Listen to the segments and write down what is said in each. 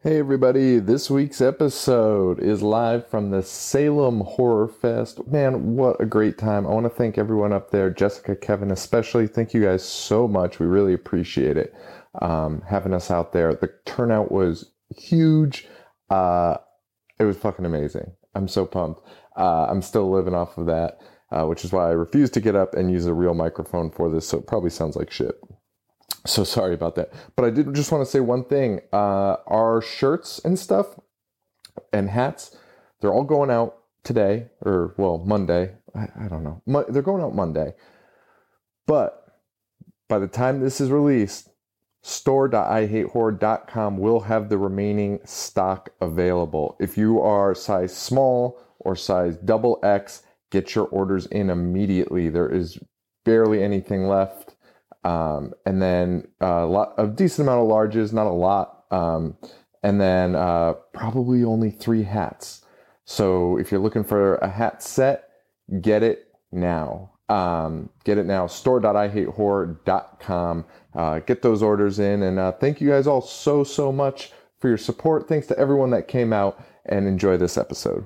Hey everybody, this week's episode is live from the Salem Horror Fest. Man, what a great time. I want to thank everyone up there, Jessica, Kevin, especially. Thank you guys so much. We really appreciate it. Um, having us out there. The turnout was huge. Uh, it was fucking amazing. I'm so pumped. Uh, I'm still living off of that, uh, which is why I refuse to get up and use a real microphone for this, so it probably sounds like shit. So sorry about that. But I did just want to say one thing. Uh, our shirts and stuff and hats, they're all going out today, or well, Monday. I, I don't know. Mo- they're going out Monday. But by the time this is released, store.ihatehorror.com will have the remaining stock available. If you are size small or size double X, get your orders in immediately. There is barely anything left. Um, and then uh, a, lot, a decent amount of larges, not a lot. Um, and then uh, probably only three hats. So if you're looking for a hat set, get it now. Um, get it now. Store.ihatehorror.com. Uh, get those orders in. And uh, thank you guys all so, so much for your support. Thanks to everyone that came out and enjoy this episode.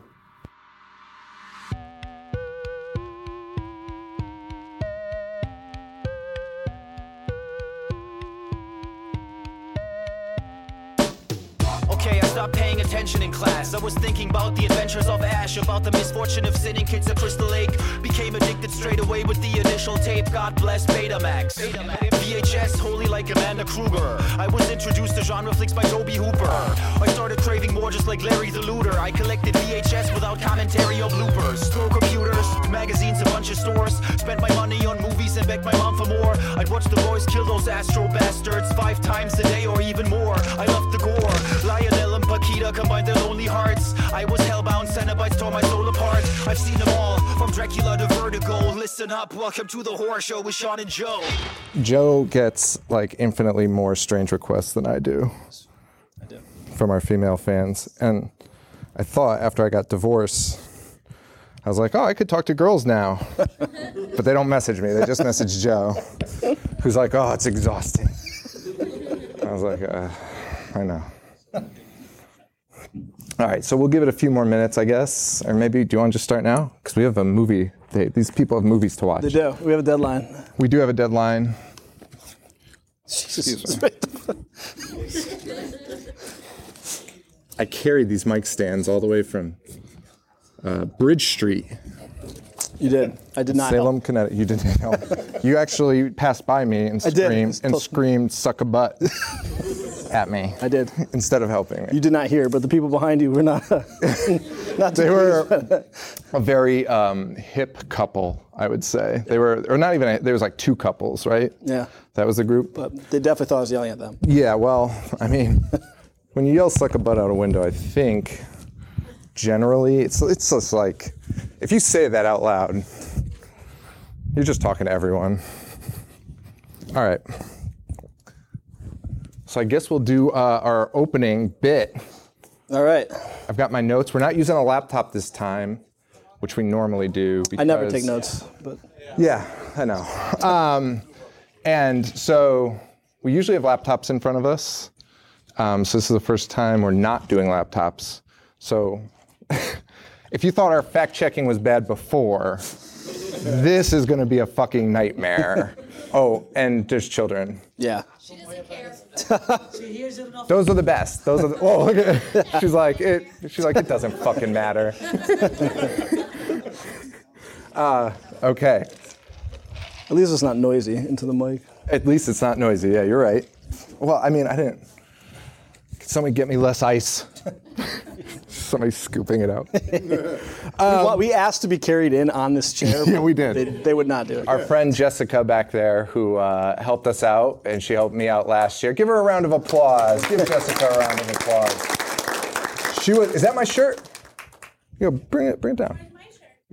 I was thinking about the adventures of Ash, about the misfortune of sitting kids at Crystal Lake. Became addicted straight away with the initial tape. God bless Betamax. VHS, holy like Amanda Kruger. I was introduced to genre flicks by Tobe Hooper. I started craving more just like Larry the Looter. I collected VHS without commentary or bloopers. Store computers, magazines, a bunch of stores. Spent my money on movies and begged my mom for more. I'd watch the boys kill those astro bastards five times a day or even more. I loved the gore. Lionel and Paquita combined their lonely hearts. I was hellbound, Cenobites tore my soul apart. I've seen them all, from Dracula to Vertigo. Listen up, welcome to the horror show with Sean and Joe. Joe gets like infinitely more strange requests than I do. I do. from our female fans. And I thought after I got divorced, I was like, oh, I could talk to girls now. but they don't message me, they just message Joe, who's like, oh, it's exhausting. I was like, uh, I know. All right, so we'll give it a few more minutes, I guess. Or maybe, do you want to just start now? Because we have a movie. They, these people have movies to watch. They do. We have a deadline. We do have a deadline. Jesus. I carried these mic stands all the way from uh, Bridge Street. You did. I did not. Salem, help. Connecticut. You didn't help. you actually passed by me and screamed and screamed "suck a butt" at me I did. instead of helping me. You did not hear, but the people behind you were not. not They were a very um, hip couple, I would say. They were, or not even. A, there was like two couples, right? Yeah. That was the group. But they definitely thought I was yelling at them. Yeah. Well, I mean, when you yell "suck a butt" out a window, I think generally it's it's just like if you say that out loud, you're just talking to everyone. All right. So I guess we'll do uh, our opening bit. All right. I've got my notes. We're not using a laptop this time, which we normally do. I never take notes, but Yeah, I know. Um, and so we usually have laptops in front of us. Um, so this is the first time we're not doing laptops. So if you thought our fact checking was bad before, this is going to be a fucking nightmare. oh, and there's children. yeah. She doesn't care. Those are the best. Those are the. Oh, look at. She's like it. She's like it doesn't fucking matter. uh, okay. At least it's not noisy into the mic. At least it's not noisy. Yeah, you're right. Well, I mean, I didn't. Can somebody get me less ice? Somebody scooping it out. we, wa- we asked to be carried in on this chair. Yeah, we did. They, they would not do it. Our friend Jessica back there, who uh, helped us out, and she helped me out last year. Give her a round of applause. Give Jessica a round of applause. She was. Is that my shirt? Yo, bring it. Bring it down.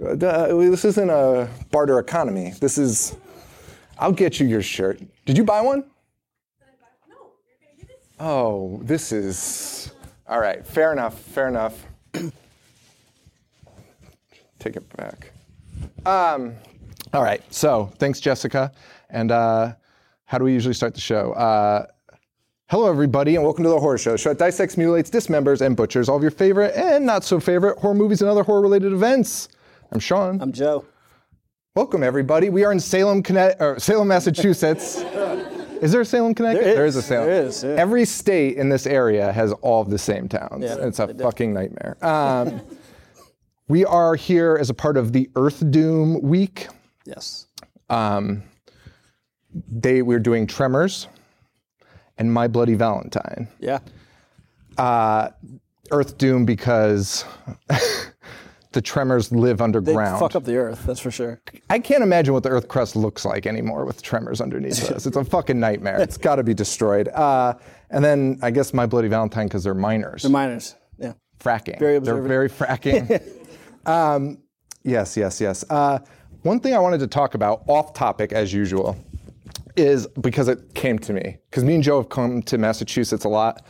Uh, this isn't a barter economy. This is. I'll get you your shirt. Did you buy one? No. Oh, this is. All right, fair enough, fair enough. Take it back. Um, all right, so thanks, Jessica. And uh, how do we usually start the show? Uh, Hello, everybody, and welcome to the Horror Show. The show that dissects, mutilates, dismembers, and butchers all of your favorite and not so favorite horror movies and other horror-related events. I'm Sean. I'm Joe. welcome, everybody. We are in Salem, Conne- or Salem, Massachusetts. is there a Salem, Connecticut? There there is, is a Salem. there is, yeah. Every state in this area has all of the same towns. Yeah, it's a fucking nightmare. Um, we are here as a part of the Earth Doom Week. Yes. Um, They we're doing Tremors and My Bloody Valentine. Yeah. Earth Doom because the tremors live underground. They fuck up the earth, that's for sure. I can't imagine what the Earth crust looks like anymore with tremors underneath us. It's a fucking nightmare. It's got to be destroyed. Uh, and then I guess My Bloody Valentine because they're miners. They're miners. Yeah. fracking. Very observant. they're very fracking. um, yes, yes, yes. Uh, one thing I wanted to talk about, off topic as usual, is because it came to me. Because me and Joe have come to Massachusetts a lot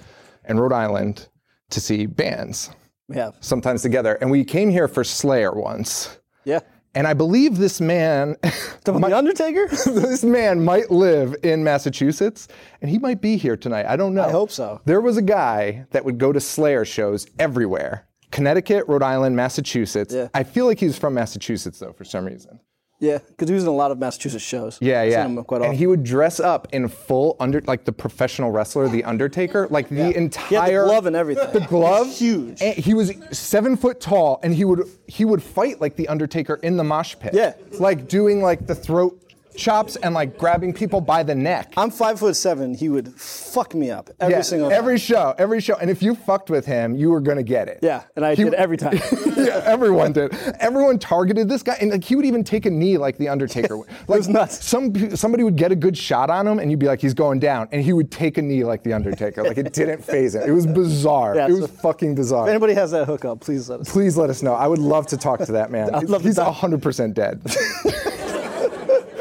and Rhode Island to see bands, We have. sometimes together. And we came here for Slayer once. Yeah. And I believe this man, The, the Undertaker? this man might live in Massachusetts, and he might be here tonight. I don't know. I hope so. There was a guy that would go to Slayer shows everywhere. Connecticut, Rhode Island, Massachusetts. Yeah. I feel like he's from Massachusetts though, for some reason. Yeah, because he was in a lot of Massachusetts shows. Yeah, Seen yeah. him quite and he would dress up in full under like the professional wrestler, the Undertaker, like the He had entire the glove and everything. the glove Huge. and he was seven foot tall and he would he would fight like the undertaker in the mosh pit Yeah. like doing like the throat chops and like grabbing people by the neck I'm five foot seven. He would fuck me up every yeah, single every time. show every show and if you fucked with him you were gonna get it Yeah, and I He- did every time. yeah, everyone did. Everyone targeted this guy, and like he would even take a knee like the Undertaker. would. Like was nuts. Some somebody would get a good shot on him, and you'd be like, he's going down, and he would take a knee like the Undertaker. Like it didn't phase him. It was bizarre. Yeah, it was so- fucking bizarre. if anybody has that hookup, please let us. Please let us know. I would love to talk to that man. I'd love He's talk. 100% dead.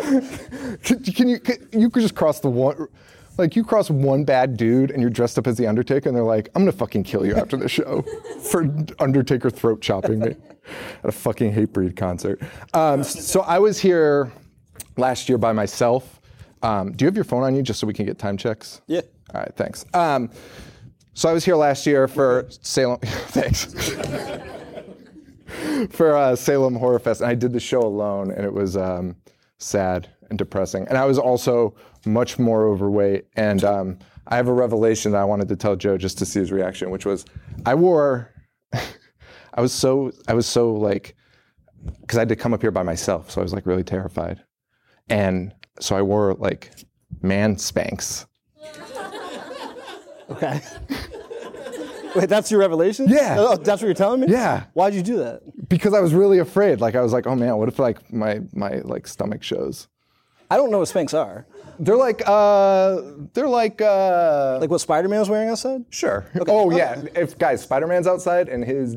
can, can you can, you could just cross the one like you cross one bad dude and you're dressed up as the Undertaker and they're like, I'm gonna fucking kill you after the show for Undertaker throat chopping me at a fucking Hatebreed concert. Um, so I was here last year by myself. Um, do you have your phone on you just so we can get time checks? Yeah. All right, thanks. Um, so I was here last year for Salem. thanks. for uh, Salem Horror Fest, and I did the show alone, and it was um, sad and depressing. And I was also much more overweight. And um, I have a revelation that I wanted to tell Joe just to see his reaction, which was I wore. I was so I was so like because I had to come up here by myself, so I was like really terrified, and so I wore like man Spanx. Okay. Wait, that's your revelation? Yeah. Oh, that's what you're telling me? Yeah. Why'd you do that? because I was really afraid. Like I was like, oh man, what if like my my like stomach shows? I don't know what Spanx are. They're like uh they're like uh Like what Spider-Man was wearing outside? sure. Oh yeah, if guys, Spider-Man's outside and his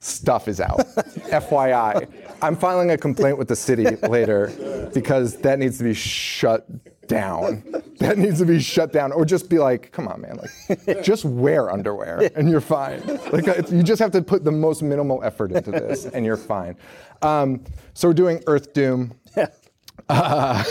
stuff is out. FYI, I'm filing a complaint with the city later because that needs to be shut down. That needs to be shut down, or just be like, come on, man, like just wear underwear and you're fine. Like it's- you just have to put the most minimal effort into this and you're fine. Um, so we're doing Earth Doom. Uh,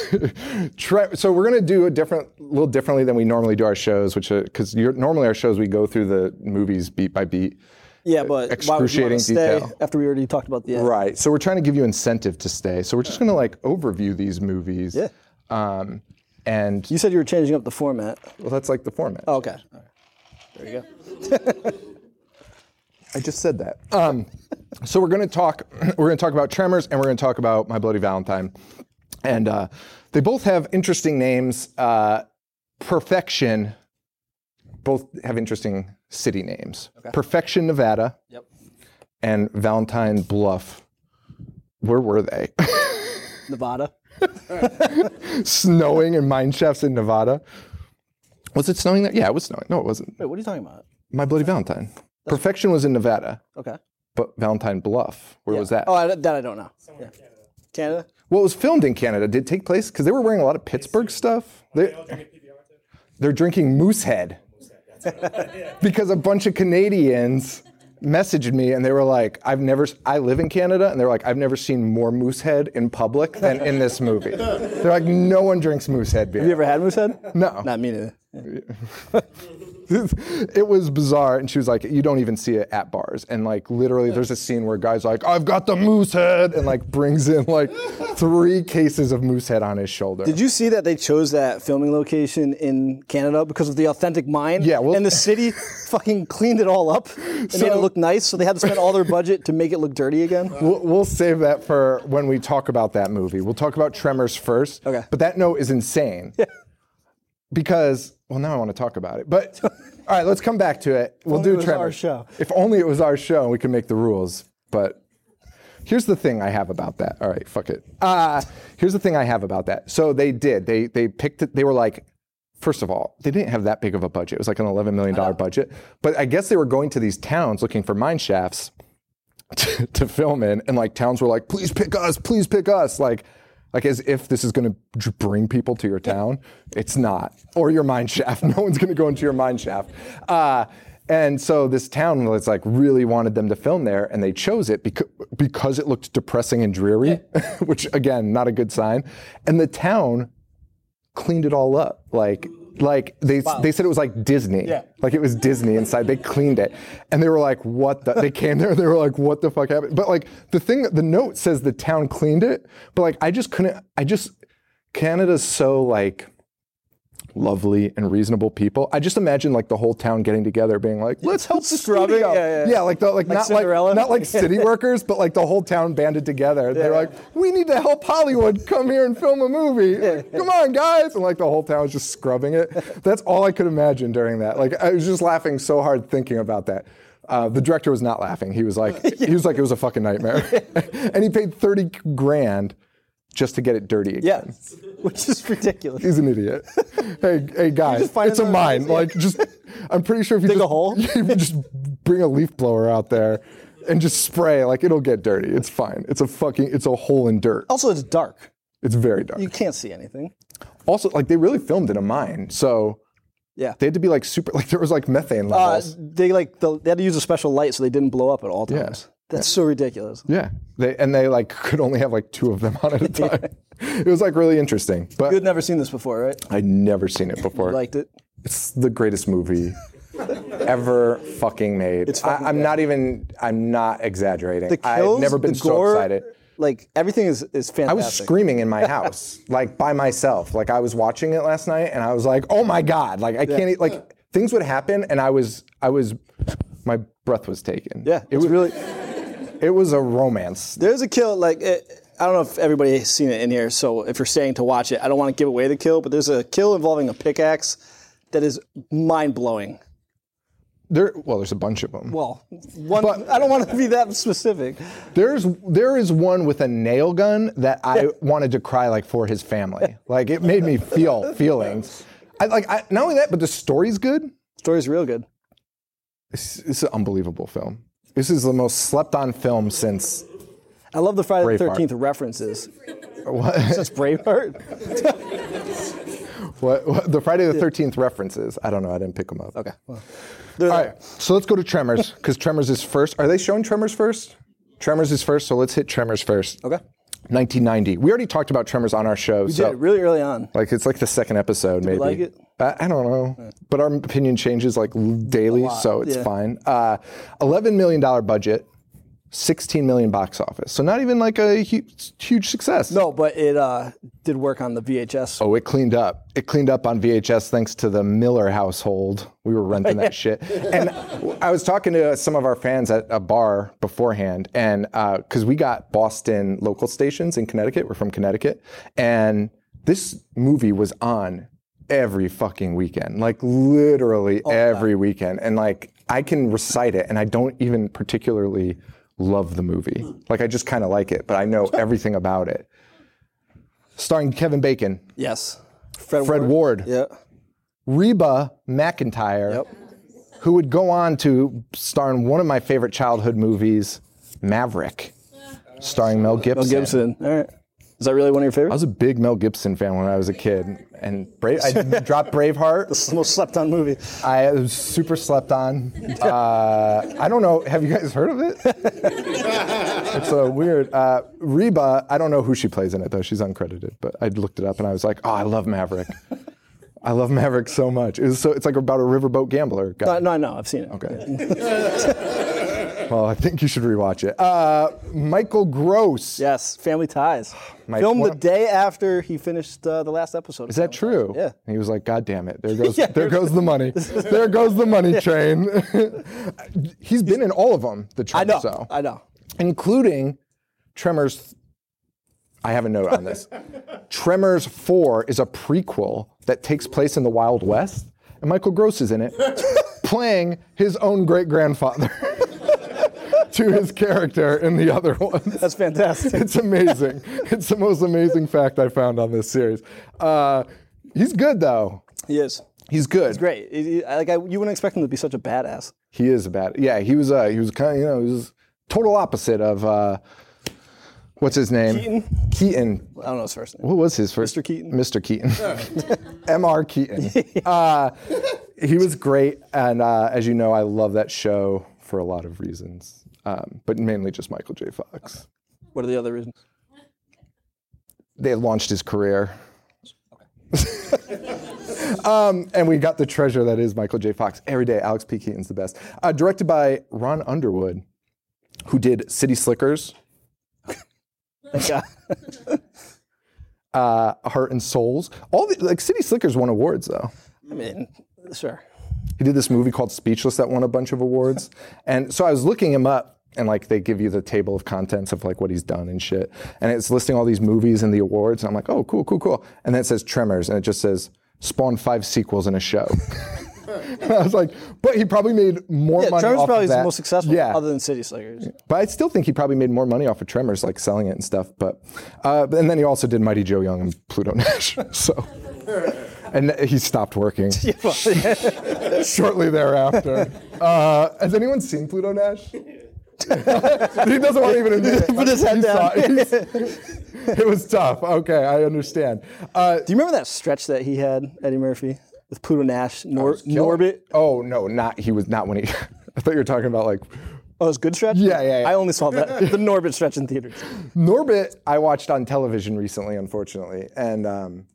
tre- so we're gonna do a different, little differently than we normally do our shows, which because normally our shows we go through the movies beat by beat. Yeah, but why would you Excruciating to detail. after we already talked about the end? Right. So we're trying to give you incentive to stay. So we're just gonna like overview these movies. Yeah. Um, and You said you were changing up the format. well, that's like the format. Oh, okay. All right. There you go. I just said that. Um, so we're going to talk. We're going to talk about Tremors, and we're going to talk about My Bloody Valentine, and uh, they both have interesting names. Uh, Perfection, both have interesting city names. Perfection, Nevada, Yep. and Valentine Bluff. Where were they? Nevada. snowing in mine shafts in Nevada. Was it snowing there? Yeah, it was snowing. No, it wasn't. Wait, what are you talking about? My Bloody Valentine. Perfection was in Nevada, Okay. but Valentine Bluff, where was that? Oh, I, that I don't know. Yeah. Canada? Well, it was filmed in Canada. Did it take place? Because they were wearing a lot of Pittsburgh stuff. They, they're drinking Moosehead. because a bunch of Canadians messaged me and they were like, I've never, I live in Canada, and they're like, I've never seen more Moosehead in public than in this movie. They're like, no one drinks Moosehead beer. Have you ever had Moosehead? No. Not me neither. it was bizarre and she was like you don't even see it at bars and like literally there's a scene where a guy's like i've got the Moosehead and like brings in like three cases of Moosehead on his shoulder Did you see that they chose that filming location in Canada because of the authentic mine? Yeah, well- and the city fucking cleaned it all up and made it look nice. So they had to spend all their budget to make it look dirty again. We'll, we'll save that for when we talk about that movie. We'll talk about Tremors first. Okay. But that note is insane. Because, well, now I want to talk about it. But, all right, let's come back to it. We'll do it was Tremors. our show. If only it was our show and we could make the rules. But here's the thing I have about that. All right, fuck it. Uh, here's the thing I have about that. So they did. They they picked it. They were like, first of all, they didn't have that big of a budget. It was like an $11 million budget. But I guess they were going to these towns looking for mine shafts to, to film in, and like towns were like, "Please pick us, please pick us," like, like as if this is going to bring people to your town. It's not, or your mine shaft. No one's going to go into your mine shaft. Uh, and so this town was like really wanted them to film there, and they chose it because because it looked depressing and dreary, which again, not a good sign. And the town cleaned it all up. Like, like they they said it was like Disney. Yeah. Like it was Disney inside. They cleaned it, and they were like, "What the?" They came there. and They were like, "What the fuck happened?" But like the thing, the note says the town cleaned it, but like I just couldn't. I just Canada's so like lovely and reasonable people. I just imagine like the whole town getting together, being like, "Let's help the Scrubbing? studio." Yeah, yeah. like the, like, not Cinderella? like not like city workers, but like the whole town banded together. They're like, "We need to help Hollywood come here and film a movie. Come on, guys!" And like the whole town was just scrubbing it. That's all I could imagine during that. Like I was just laughing so hard thinking about that. Uh, the director was not laughing. He was like, he was like, it was a fucking nightmare, and he paid thirty grand just to get it dirty again. Yeah, which is ridiculous. He's an idiot. hey, hey, guys, it's a mine. Like, just I'm pretty sure if you Dig a just, hole? if you just bring a leaf blower out there and just spray, like it'll get dirty. It's fine. It's a fucking, it's a hole in dirt. Also, it's dark. It's very dark. You can't see anything. Also, like they really filmed in a mine, so Yeah. they had to be like super. Like there was like methane Uh, levels. they like the, they had to use a special light so they didn't blow up at all times. That's so ridiculous. yeah, they and they like could only have like two of them on at a time. It was like really interesting, but You had never seen this before, right? I'd never seen it before. Liked it. It's the greatest movie ever fucking made. It's fucking I, I'm good. not even. I'm not exaggerating. The kills, I've never been the so gore, excited. Like everything is is fantastic. I was screaming in my house, like by myself. Like I was watching it last night, and I was like, "Oh my god!" Like I can't. e- Like things would happen, and I was. I was. My breath was taken. Yeah, it was really. It was a romance. There's a kill like it, I don't know if everybody has seen it in here. So if you're staying to watch it, I don't want to give away the kill, but there's a kill involving a pickaxe that is mind blowing. There. Well, there's a bunch of them. Well, one. I don't want to be that specific. There's there is one with a nail gun that I wanted to cry like for his family. Like it made me feel feelings. I like I, not only that, but the story's good. Story's real good. It's, it's an unbelievable film. This is the most slept on film since I love the Friday the Braveheart. Thirteenth references. what, Since Braveheart. what, what the Friday the Thirteenth references. I don't know. I didn't pick them up. Okay. Well, All right. So let's go to Tremors because Tremors is first. Are they showing Tremors first? Tremors is first. So let's hit Tremors first. Okay. 1990. We already talked about Tremors on our show. We so did really early on. Like it's like the second episode, maybe. like it? I, I don't know, but our opinion changes like daily, so it's yeah. fine. Uh, Eleven million dollar budget, sixteen million box office. So not even like a huge, huge success. No, but it uh, did work on the VHS. Oh, it cleaned up. It cleaned up on VHS thanks to the Miller household. We were renting that shit. And I was talking to some of our fans at a bar beforehand, and because we got Boston local stations in Connecticut, we're from Connecticut, and this movie was on every fucking weekend, like literally every weekend. And like I can recite it, and I don't even particularly love the movie. Like I just kind of like it, but I know everything about it. Starring Kevin Bacon. Yes. Fred, Fred Ward. Yeah. Reba McEntire, Yep. who would go on to star in one of my favorite childhood movies, Maverick, starring Mel Gibson. Mel Gibson. All right. Is that really one of your favorites? I was a big Mel Gibson fan when I was a kid, and Brave, I dropped Braveheart. It's the most slept on movie. I was super slept on. Uh, I don't know. Have you guys heard of it? it's so weird. Uh, Reba, I don't know who she plays in it though. She's uncredited, but I looked it up and I was like, oh, I love Maverick. I love Maverick so much. It was so. It's like about a riverboat gambler guy. No, no, I know. I've seen it. Okay. well, I think you should rewatch it. Uh, Michael Gross. Yes, Family Ties. My- Filmed the day after he finished uh, the last episode. Is that true? Yeah. And he was like, God damn it. There goes Yeah. there goes the money. there goes the money train. He's been in all of them, the I Tremors, know. though. I know. including Tremors. I have a note on this. Tremors 4 is a prequel that takes place in the Wild West, and Michael Gross is in it, playing his own great grandfather to his character in the other ones. That's fantastic. It's amazing. it's the most amazing fact I found on this series. Uh, he's good, though. he is. He's good. He's great. He- he- like I, you wouldn't expect him to be such a badass. He is a bad. Yeah, he was. Uh, he was kind of. You know, he was total opposite of. Uh, what's his name? Keaton? Keaton. I don't know his first name. What was his first? Mr. Keaton. Mr. Keaton. M.R. Keaton. Uh, he was great, and uh, as you know, I love that show for a lot of reasons, um, but mainly just Michael J. Fox. What are the other reasons? They launched his career. um, and we got the treasure that is Michael J. Fox every day. Alex P. Keaton's the best. Uh, directed by Ron Underwood, who did City Slickers, God. uh, Heart and Souls. All the like City Slickers won awards though. I mean, sure. He did this movie called Speechless that won a bunch of awards. And so I was looking him up and like they give you the table of contents of like what he's done and shit. And it's listing all these movies and the awards. And I'm like, oh, cool, cool, cool. And then it says Tremors and it just says spawned five sequels in a show. and I was like, but he probably made more Yeah, money Tremors off probably of is the most successful, Yeah. other than City Slickers. But I still think he probably made more money off of Tremors, like selling it and stuff. But uh, and then he also did Mighty Joe Young and Pluto Nash. So and he stopped working shortly thereafter. Uh, has anyone seen Pluto Nash? He doesn't want to even admit it. Put his head down. it. It was tough. Okay, I understand. Uh, Do you remember that stretch that he had, Eddie Murphy, with Pluto Nash, Nor- Norbit? Oh no, not he was not when he. I thought you were talking about like Oh, it was good stretch? Yeah, yeah, yeah. I only saw that the Norbit stretch in theaters. Norbit. I watched on television recently, unfortunately, and um,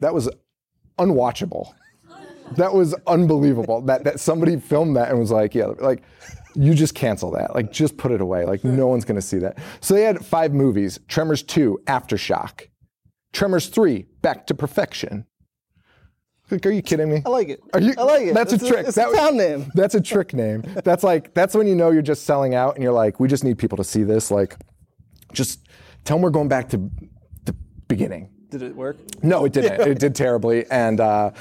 that was unwatchable. That was unbelievable. That that somebody filmed that and was like, yeah, like you just cancel that. Like just put it away. Like no one's gonna see that. So they had five movies: Tremors two, Aftershock, Tremors three, Back to Perfection. Like, are you kidding me? I like it. Are you? I like it. That's It's a trick. It's That a town name. That's a trick name. That's like that's when you know you're just selling out, and you're like, we just need people to see this. Like, just tell them we're going back to the beginning. Did it work? No, it didn't. It did terribly, and uh,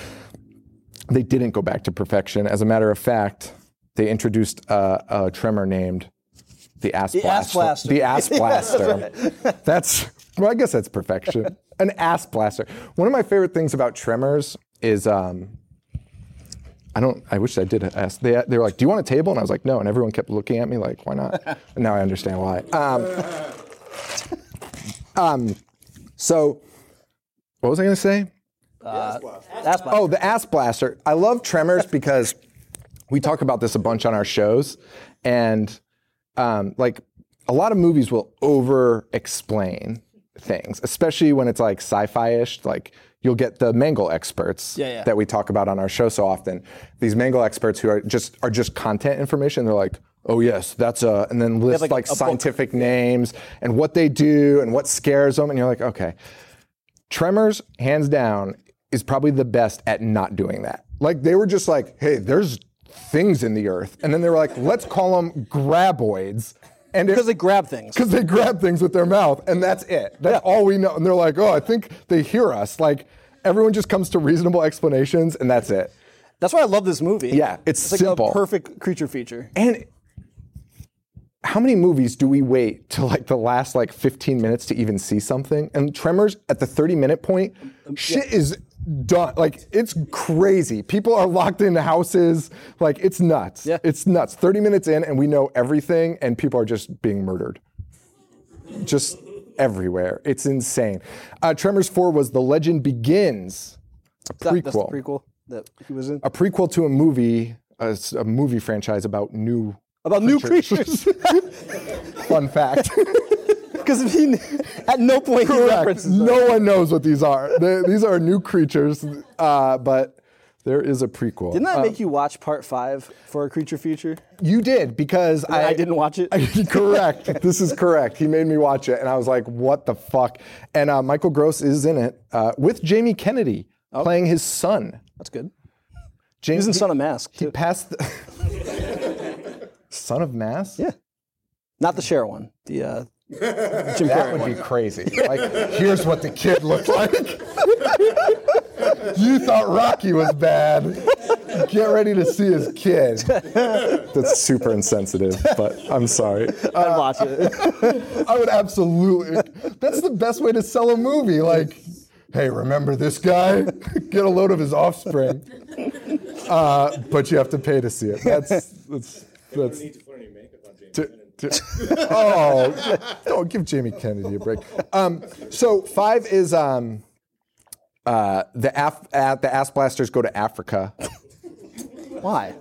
they didn't go back to perfection. As a matter of fact, they introduced uh, a tremor named the ass The ass blaster. The ass blaster. that's That's well, I guess that's perfection. An ass blaster. One of my favorite things about Tremors is um, I don't. I wish I did ask. They they were like, "Do you want a table?" And I was like, "No." And everyone kept looking at me like, "Why not?" And now I understand why. Um, um, so, what was I going to say? That's Oh, the ass blaster. I love Tremors because we talk about this a bunch on our shows, and um, like a lot of movies will over explain things, especially when it's like sci-fi-ish. Like you'll get the Mangle experts Yeah, yeah. that we talk about on our show so often. These Mangle experts who are just are just content information. They're like. Oh yes, that's a, and then list like, like, a book. scientific names and what they do and what scares them, and you're like, okay, Tremors, hands down, is probably the best at not doing that. Like they were just like, hey, there's things in the earth, and then they were like, let's call them graboids, and because they grab things. because they grab things with their mouth, and that's it. That's all we know. And they're like, oh, I think they hear us. Like everyone just comes to reasonable explanations, and that's it. That's why I love this movie. Yeah, it's like simple. a perfect creature feature. And how many movies do we wait till like the last like 15 minutes to even see something? And Tremors at the 30 minute point, um, shit is done. Like it's crazy. People are locked in houses. Like it's nuts. Yeah. It's nuts. 30 minutes in and we know everything and people are just being murdered. Just everywhere. It's insane. Uh, Tremors 4 was The Legend Begins, a That- prequel. That's the prequel that he was in. A prequel to a movie, a movie franchise about new. About new creatures. Fun fact. Because he at no point he references them. No one knows what these are. They- these are new creatures, uh, but there is a prequel. Didn't that Uh, make you watch part five for a creature feature? you did because I, I, didn't watch it. I, correct. This is correct. He made me watch it, and I was like, "What the fuck?" And uh, Michael Gross is in it uh, with Jamie Kennedy playing his son. That's good. Jamie, He's in Son of Mask. He Too. passed. The son of Mass. Yeah. Not the Cher one. The uh, That Carrey would one. be crazy. Like, here's what the kid looked like. you thought Rocky was bad. Get ready to see his kid. That's super insensitive, but I'm sorry. I'd watch it. I would absolutely. That's the best way to sell a movie. Like, hey, remember this guy? Get a load of his offspring. Uh, but you have to pay to see it. That's that's that's. Oh, don't give Jamie Kennedy a break. Um, so five is um, uh, the Af- uh, the ass blasters go to Africa. Why?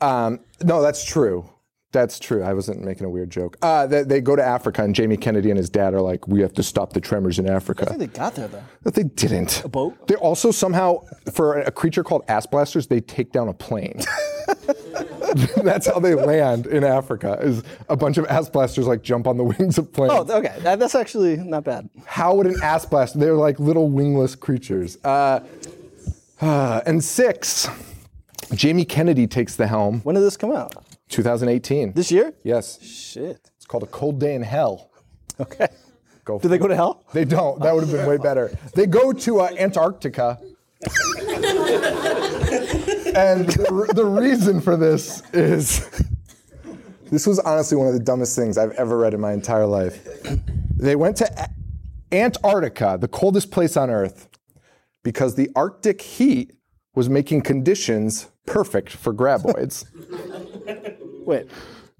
Um, no, that's true. That's true. I wasn't making a weird joke. Uh, they, they go to Africa, and Jamie Kennedy and his dad are like, "We have to stop the tremors in I Africa." think they got there though. But they didn't. A boat? They also somehow, for a creature called ass blasters, they take down a plane. That's how they land in Africa. Is a bunch of ass blasters like jump on the wings of planes. Oh, okay. That, that's actually not bad. How would an ass blaster? They're like little wingless creatures. Uh, uh, and six, Jamie Kennedy takes the helm. When did this come out? 2018. This year? yes, Shit. it's called a cold day in hell. Okay. Go. Do they go to hell? They don't. That would have been way better. They go to uh, Antarctica. and the, the reason for this is this was honestly one of the dumbest things I've ever read in my entire life. They went to Antarctica, the coldest place on Earth, because the Arctic heat was making conditions perfect for graboids. Wait.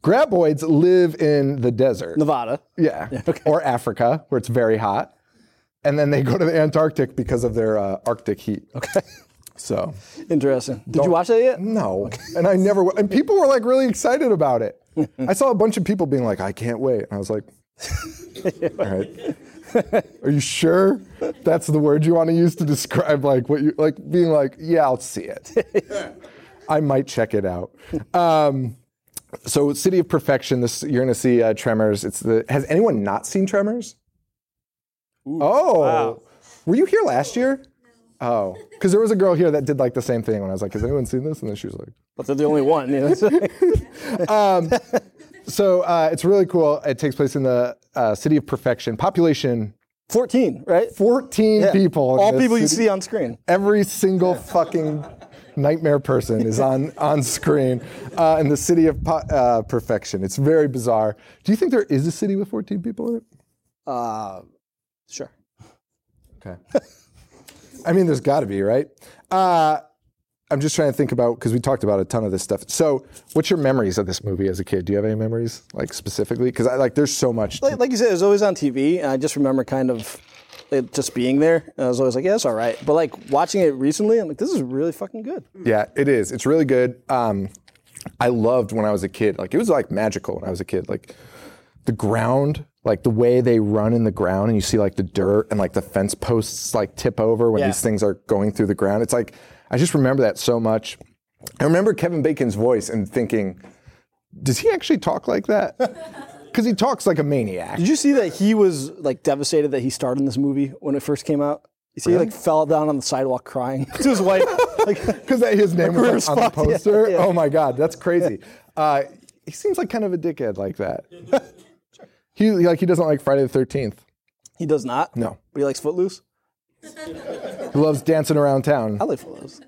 graboids live in the desert. Nevada. Yeah. Or Africa, where it's very hot. And then they go to the Antarctic because of their uh, Arctic heat. Okay. So, Interesting. Did you watch that yet? no. And I never, and people were like really excited about it. I saw a bunch of people being like, I can't wait. And I was like, all right. Are you sure that's the word you want to use to describe like what you, like being like, yeah, I'll see it. I might check it out. Um, so, City of Perfection. This you're going to see uh, Tremors. It's the. Has anyone not seen Tremors? oh, wow. were you here last year? Oh, because there was a girl here that did like the same thing when I was like, "Has anyone seen this?" And then she was like, But they're the only one. You know? "So uh, it's really cool. It takes place in the uh, City of Perfection. Population 14, right? 14 Yeah. people. All people you see on screen. Every single fucking nightmare person is on on screen uh, in the City of po- uh, Perfection. It's very bizarre. Do you think there is a city with 14 people in it? Uh, sure. Okay. I mean, there's got to be, right? Uh, I'm just trying to think about because we talked about a ton of this stuff. So, what's your memories of this movie as a kid? Do you have any memories, like specifically? Because I like, there's so much. Like, like you said, it was always on TV, and I just remember kind of it just being there. And I was always like, yeah, it's all right. But like watching it recently, I'm like, this is really fucking good. Yeah, it is. It's really good. Um, I loved when I was a kid. Like it was like magical when I was a kid. Like the ground, like the way they run in the ground, and you see like the dirt and like the fence posts like tip over when Yeah. these things are going through the ground. It's like I just remember that so much. I remember Kevin Bacon's voice and thinking, does he actually talk like that? Because he talks like a maniac. Did you see that he was like devastated that he starred in this movie when it first came out? You see, he like fell down on the sidewalk crying to his wife. Like, Because his name career was like, on the spot, yeah, poster. yeah. Oh my God, that's crazy. Uh, he seems like kind of a dickhead like that. He like he doesn't like Friday the Thirteenth. he does not. No. But he likes Footloose. He loves dancing around town. I like Footloose.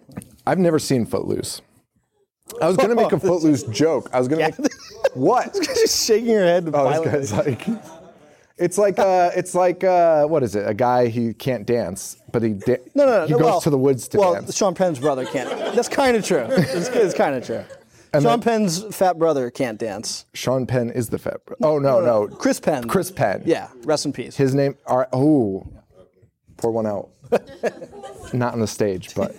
I've never seen Footloose. I was gonna make a Footloose joke. I was gonna make what? Just shaking your head Oh, this guy's like. It's like uh, it's like uh, what is it? A guy he can't dance, but he da- no, no, no. he goes well, to the woods to well, dance. Sean Penn's brother can't. That's kind of true. It's, it's kind of true. And Sean Penn's fat brother can't dance. Sean Penn is the fat. brother. oh no, no, Chris Penn. Chris Penn. Yeah, rest in peace. His name. Are, oh, pour one out. Not on the stage, but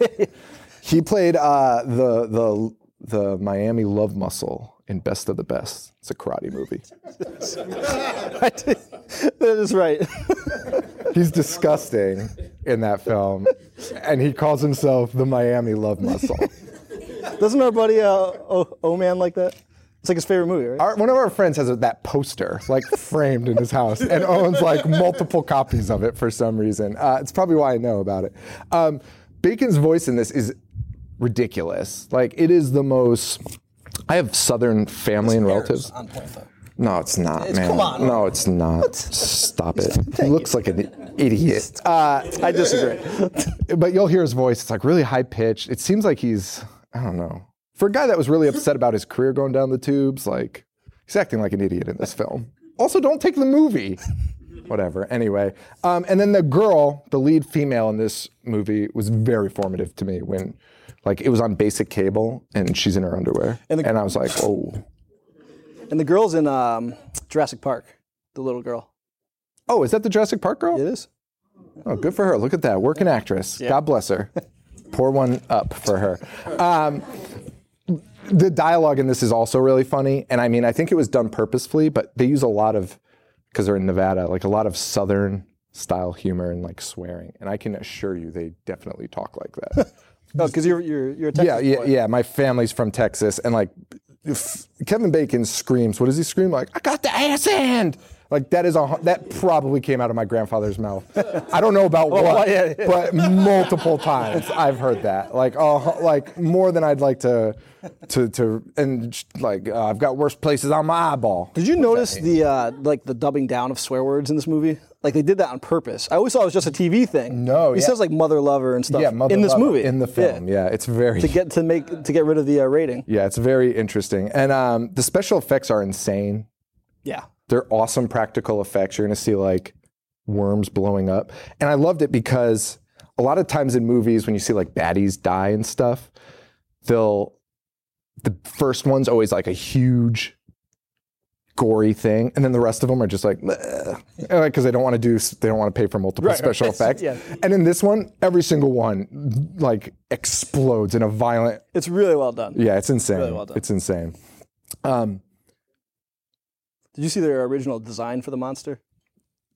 he played uh, the the the Miami Love Muscle in Best of the Best. It's a karate movie. that is right. He's disgusting in that film, and he calls himself the Miami Love Muscle. Doesn't our buddy uh, o, o Man like that? It's like his favorite movie, right? Our, one of our friends has that poster like framed in his house and owns like multiple copies of it for some reason. Uh, it's probably why I know about it. Um, Bacon's voice in this is ridiculous. Like it is the most. I have Southern family and relatives. On point though. No, it's not, It's- man. come on. No, it's not. Stop it. He looks like an idiot. Uh, I disagree. but you'll hear his voice. It's like really high pitched. It seems like he's, I don't know. For a guy that was really upset about his career going down the tubes, like he's acting like an idiot in this film. Also, don't take the movie. Whatever. Anyway, um, and then the girl, the lead female in this movie, was very formative to me when, like, it was on basic cable and she's in her underwear, And and, I was like, oh, And the girl's in um, Jurassic Park. The little girl. oh, is that the Jurassic Park girl? It is. Oh, good for her. Look at that. Working actress. God bless her. Pour one up for her. Um, the dialogue in this is also really funny. And I mean, I think it was done purposefully, but they use a lot of, because they're in Nevada, like a lot of Southern style humor and like swearing. And I can assure you they definitely talk like that. Oh, because you're you're you're a Texas yeah, yeah, boy. yeah. My family's from Texas. And like Kevin Bacon screams, what does he scream? Like, I got the ass hand. Like that is a that probably came out of my grandfather's mouth. I don't know about what, yeah, yeah. but multiple times I've heard that. Like uh, like more than I'd like to to to and like uh, I've got worse places on my eyeball. Did you notice the uh, like the dubbing down of swear words in this movie? Like they did that on purpose. I always thought it was just a TV thing. No, he yeah. says like mother lover and stuff Yeah, mother in this lover movie. in the film. Yeah, it's very To get to make to get rid of the uh, rating. yeah, it's very interesting. And um, the special effects are insane. Yeah. They're awesome practical effects. You're going to see like worms blowing up. And I loved it because a lot of times in movies, when you see like baddies die and stuff, they'll, the first one's always like a huge, gory thing. And then the rest of them are just like, because they don't want to do, they don't want to pay for multiple Right, special right. effects. Yeah. And in this one, every single one like explodes in a violent, It's really well done. yeah, it's insane. Really well done. It's insane. Um, Did you see their original design for the monster?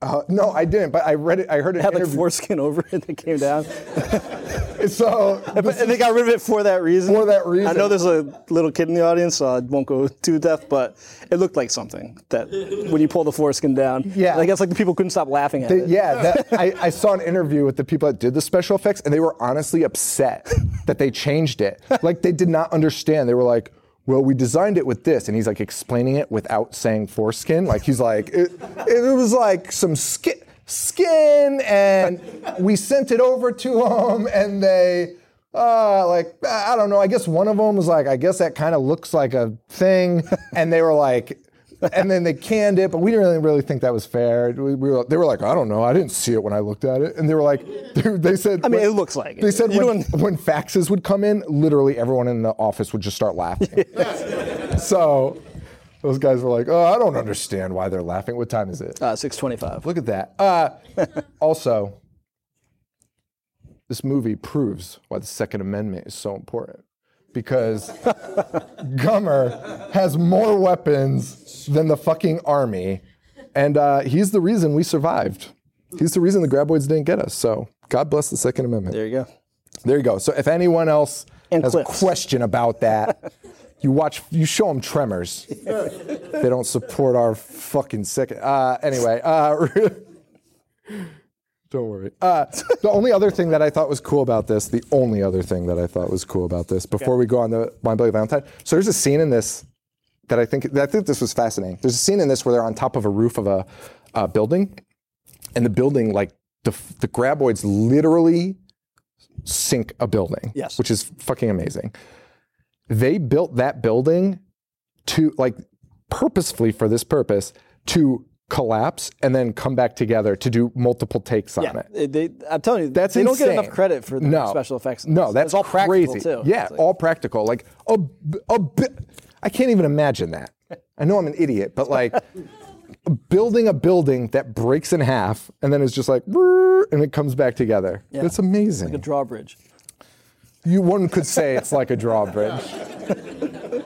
uh, no, I didn't, but I read it. I heard it. Had like foreskin over it that came down. So and they got rid of it for that reason. For that reason. I know there's a little kid in the audience, so I won't go too deaf, but it looked like something that when you pull the foreskin down. Yeah. I guess like the people couldn't stop laughing at it. yeah, that, I, I saw an interview with the people that did the special effects, and they were honestly upset that they changed it. Like they did not understand. They were like, "Well, we designed it with this," and he's like explaining it without saying foreskin. Like he's like, "It, it was like some skin." Skin, and we sent it over to them, and they, uh, like, I don't know. I guess one of them was like, I guess that kind of looks like a thing, and they were like, and then they canned it, but we didn't really, really think that was fair. We, we were, they were like, I don't know, I didn't see it when I looked at it, and they were like, they, they said, I mean, when- it looks like it. They said when, when faxes would come in, literally everyone in the office would just start laughing. so those guys were like, oh, I don't understand why they're laughing. What time is it? Uh, 625. Look at that. Uh, also, this movie proves why the Second Amendment is so important. Because Gummer has more weapons than the fucking army, and uh, he's the reason we survived. He's the reason the graboids didn't get us. So God bless the Second Amendment. There you go. There you go. So if anyone else And has clips. a question about that, you watch, you show them Tremors. they don't support our fucking second. Uh, anyway, uh, don't worry. Uh, the only other thing that I thought was cool about this, the only other thing that I thought was cool about this, before we go on to My Bloody Valentine. So there's a scene in this that I think I think this was fascinating. There's a scene in this where they're on top of a roof of a, uh building, and the building like the the graboids literally sink a building. Yes. which is fucking amazing. They built that building to like purposefully for this purpose to collapse and then come back together to do multiple takes on it. they, I'm telling you, That's they don't get enough credit for the no special effects. No, that's it's all practical crazy. too. Yeah, like- all practical. Like a, a bit. I can't even imagine that. I know I'm an idiot, but like building a building that breaks in half and then it's just like and it comes back together. Yeah. It's amazing. Like a drawbridge. You one could say it's like a drawbridge.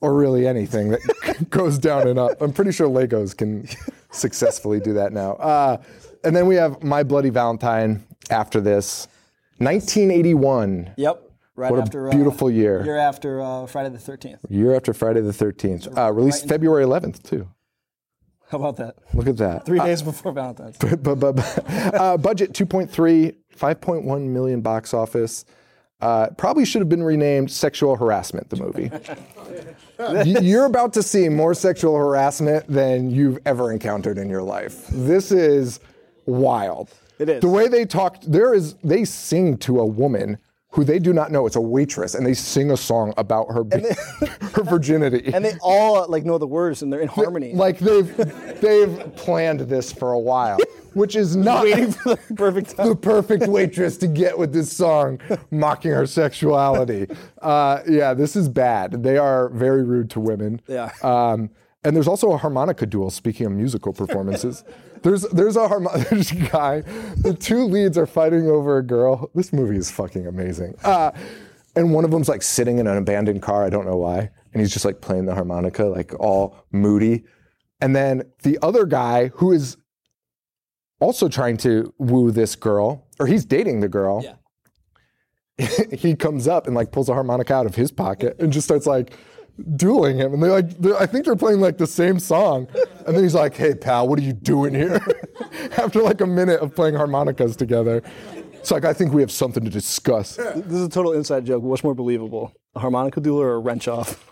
or really anything that goes down and up. I'm pretty sure Legos can successfully do that now. Uh, and then we have My Bloody Valentine after this. 1981. Yep. Right What a beautiful uh, year. Year after uh, Friday the 13th. Year after Friday the 13th. Uh, released February 11th, too. How about that? Look at that. Three days before Valentine's. Uh, budget 2.3, 5.1 million box office. Uh, probably should have been renamed Sexual Harassment, the movie. You're about to see more sexual harassment than you've ever encountered in your life. This is wild. It is. The way they talk, there is, they sing to a woman who they do not know. It's a waitress, and they sing a song about her, her virginity. And they all like know the words and they're in harmony. like they've they've planned this for a while, which is not the perfect the perfect waitress to get with this song, mocking her sexuality. Uh, yeah, this is bad. They are very rude to women. Yeah. Um, and there's also a harmonica duel. Speaking of musical performances, there's there's a harmo- there's a guy. The two leads are fighting over a girl. This movie is fucking amazing. Uh, and one of them's like sitting in an abandoned car. I don't know why. And he's just like playing the harmonica, like all moody. And then the other guy who is also trying to woo this girl, or he's dating the girl. Yeah. he comes up and like pulls a harmonica out of his pocket and just starts like dueling him. And they're like, they're, I think they're playing like the same song. And then he's like, "Hey pal, what are you doing here?" After like a minute of playing harmonicas together, it's like I think we have something to discuss. This is a total inside joke. What's more believable, a harmonica duel or a wrench off?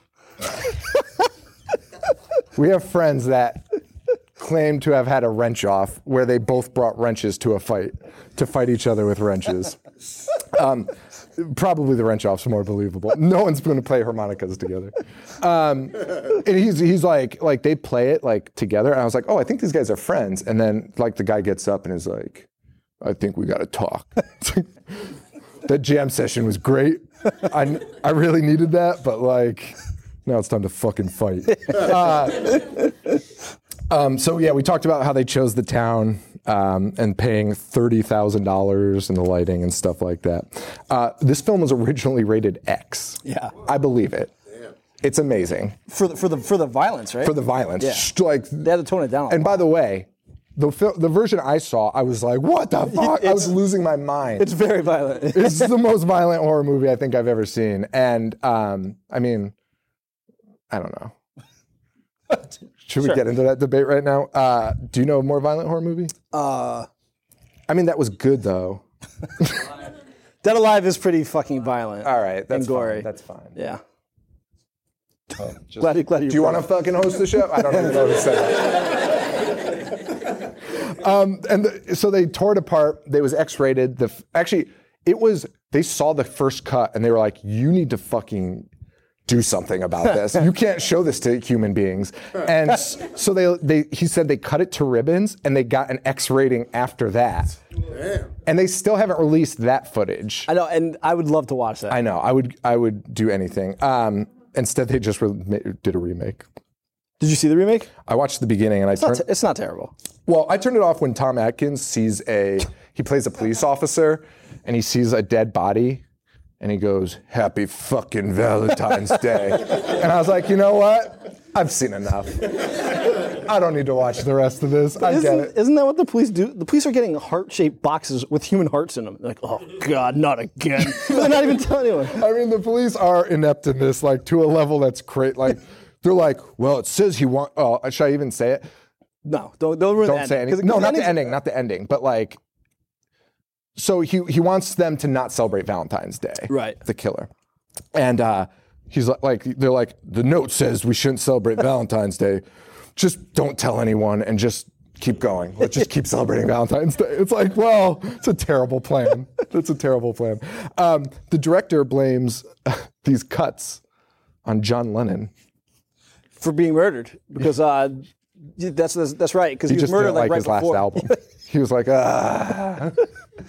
We have friends that claim to have had a wrench off where they both brought wrenches to a fight to fight each other with wrenches. Um, probably the wrench off's more believable. No one's going to play harmonicas together. Um, and he's he's like like they play it like together, and I was like, oh, I think these guys are friends. And then like the guy gets up and is like, I think we got to talk. That jam session was great. I I really needed that, but like. Now it's time to fucking fight. Um, so yeah, we talked about how they chose the town um, and paying thirty thousand dollars and the lighting and stuff like that. Uh, this film was originally rated X. Yeah. I believe it. It's amazing For the for the for the violence, right? for the violence. Yeah. Like, they had to tone it down. and by the way, the fil- the version I saw, I was like, what the fuck? I was losing my mind. it's very violent. it's the most violent horror movie I think I've ever seen. And um, I mean, I don't know. Should we get into that debate right now? Uh, do you know a more violent horror movie? uh, I mean, that was good though. Dead Alive is pretty fucking violent. All right, that's and gory. fine. That's fine. yeah. Just- Glad, glad you. do you want to fucking host the show? I don't even know who said that. um, and the, so they tore it apart. They was X-rated. The actually, it was. They saw the first cut and they were like, "You need to fucking." Do something about this. You can't show this to human beings, and so they, they. He said they cut it to ribbons, and they got an X rating after that. Damn. And they still haven't released that footage. I know, and I would love to watch that. I know. I would. I would do anything. Um, instead, they just re- did a remake. Did you see the remake? I watched the beginning and I It's not, turned. te- it's not terrible. Well, I turned it off when Tom Atkins sees a. He plays a police officer, and he sees a dead body, and he goes, "Happy fucking Valentine's Day," and I was like, you know what? I've seen enough. I don't need to watch the rest of this. I get Isn't, it. isn't that what the police do? The police are getting heart-shaped boxes with human hearts in them. They're like, oh God, not again. They're not even telling anyone. I mean, the police are inept in this, like to a level that's great. Like, they're like, well, it says he want. Oh, should I even say it? No, don't don't ruin Don't say ending. anything. No, not the ending, not the ending, but like. So he he wants them to not celebrate Valentine's Day. Right. The killer, and uh, he's like, like they're like the note says we shouldn't celebrate Valentine's Day. Just don't tell anyone and just keep going. Let's just keep celebrating Valentine's Day. It's like, well, it's a terrible plan. That's a terrible plan. Um, the director blames these cuts on John Lennon. for being murdered because uh, That's that's, that's right because He, he, was murdered like, like right his last album. he was like, ah.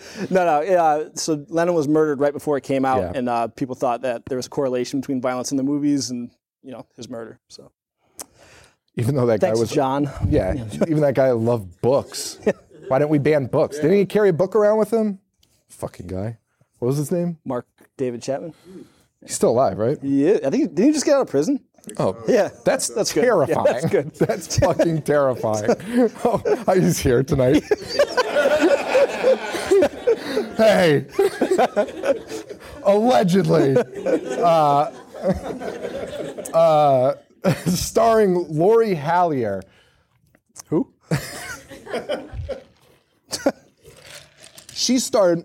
No, no. Yeah, so Lennon was murdered right before it came out, Yeah. and uh, people thought that there was a correlation between violence in the movies and you know his murder. So Even though that thanks, guy was John. Yeah, even that guy loved books. Why didn't we ban books? Didn't he carry a book around with him? Fucking guy. What was his name? Mark David Chapman. He's still alive, right? Yeah, I think didn't he just get out of prison? Oh, Yeah, that's that's good. Yeah, terrifying. that's good. That's fucking terrifying. oh, he's here tonight. hey, allegedly, uh, uh, starring Lori Hallier. Who? she starred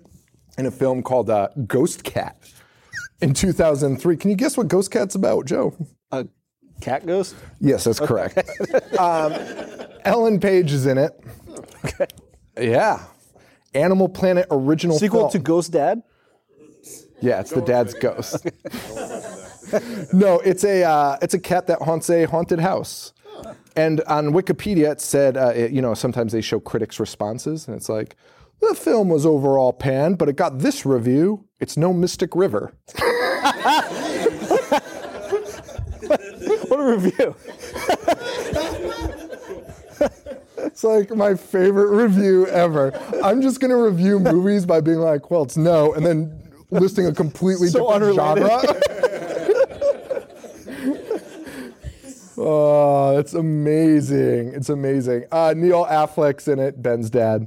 in a film called uh, Ghost Cat in 2003. Can you guess what Ghost Cat's about, Joe? A cat ghost. Yes, that's correct. um, Ellen Page is in it. Okay. Yeah. Animal Planet original Sequel film. to Ghost Dad. Yeah, it's the dad's ghost. no, it's a uh, it's a cat that haunts a haunted house. And on Wikipedia, it said, uh, it- you know, sometimes they show critics' responses, and it's like, the film was overall panned, but it got this review. It's no Mystic River. What a review. It's like my favorite review ever. I'm just gonna review movies by being like, well, it's no, and then listing a completely So different unrelated. genre. oh, that's amazing. It's amazing. Uh, Neil Affleck's in it, Ben's dad.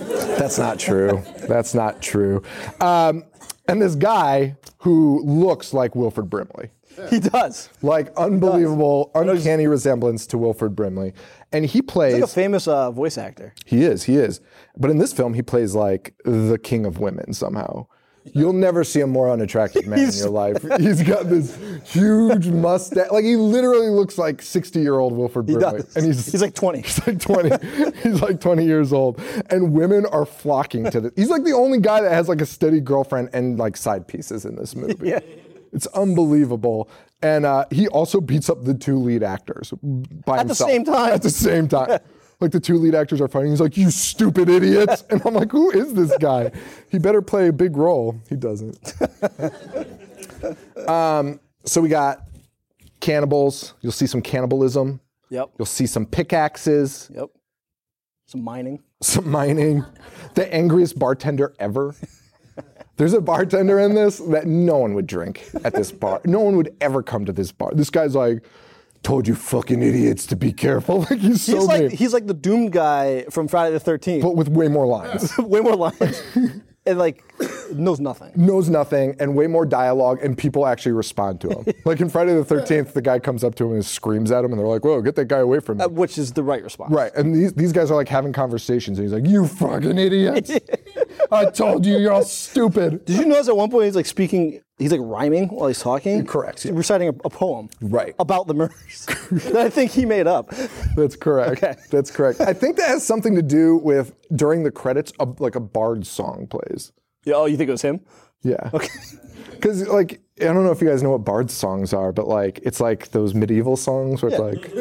That's not true. That's not true. Um, and this guy who looks like Wilford Brimley He does. like unbelievable, uncanny resemblance to Wilford Brimley, and he plays. Like a famous uh, voice actor. he is, he is. But in this film, he plays like the king of women somehow. You'll never see a more unattractive man in your life. He's got this huge mustache. Like he literally looks like 60-year-old Wilford He Brimley. does. And he's He's like 20. He's like 20. he's like 20 years old. And women are flocking to this. He's like the only guy that has like a steady girlfriend and like side pieces in this movie. Yeah. It's unbelievable. And uh, he also beats up the two lead actors by At the same time. At the same time. like the two lead actors are fighting. He's like, you stupid idiots. And I'm like, who is this guy? He better play a big role. He doesn't. um, so we got cannibals. You'll see some cannibalism. Yep. You'll see some pickaxes, Yep. Some mining. some mining. The angriest bartender ever. There's a bartender in this that no one would drink at this bar. No one would ever come to this bar. This guy's like, told you fucking idiots to be careful. Like he's so He's like mean. he's like the doomed guy from Friday the Thirteenth. but with way more lines. Way more lines. and like knows nothing. knows nothing and way more dialogue and people actually respond to him. like in Friday the 13th, the guy comes up to him and screams at him and they're like, whoa, get that guy away from me. Uh, which is the right response. right. And these, these guys are like having conversations and he's like, you fucking idiots. I told you you're all stupid. Did you notice at one point he's like speaking, he's like rhyming while he's talking? Correct, He's yeah. reciting a, a poem. Right. About the murders that I think he made up. That's correct. Okay. That's correct. I think that has something to do with during the credits, a, like a bard song plays. Yeah, oh, you think it was him? Yeah. Okay. Because like I don't know if you guys know what bard songs are, but like it's like those medieval songs where it's like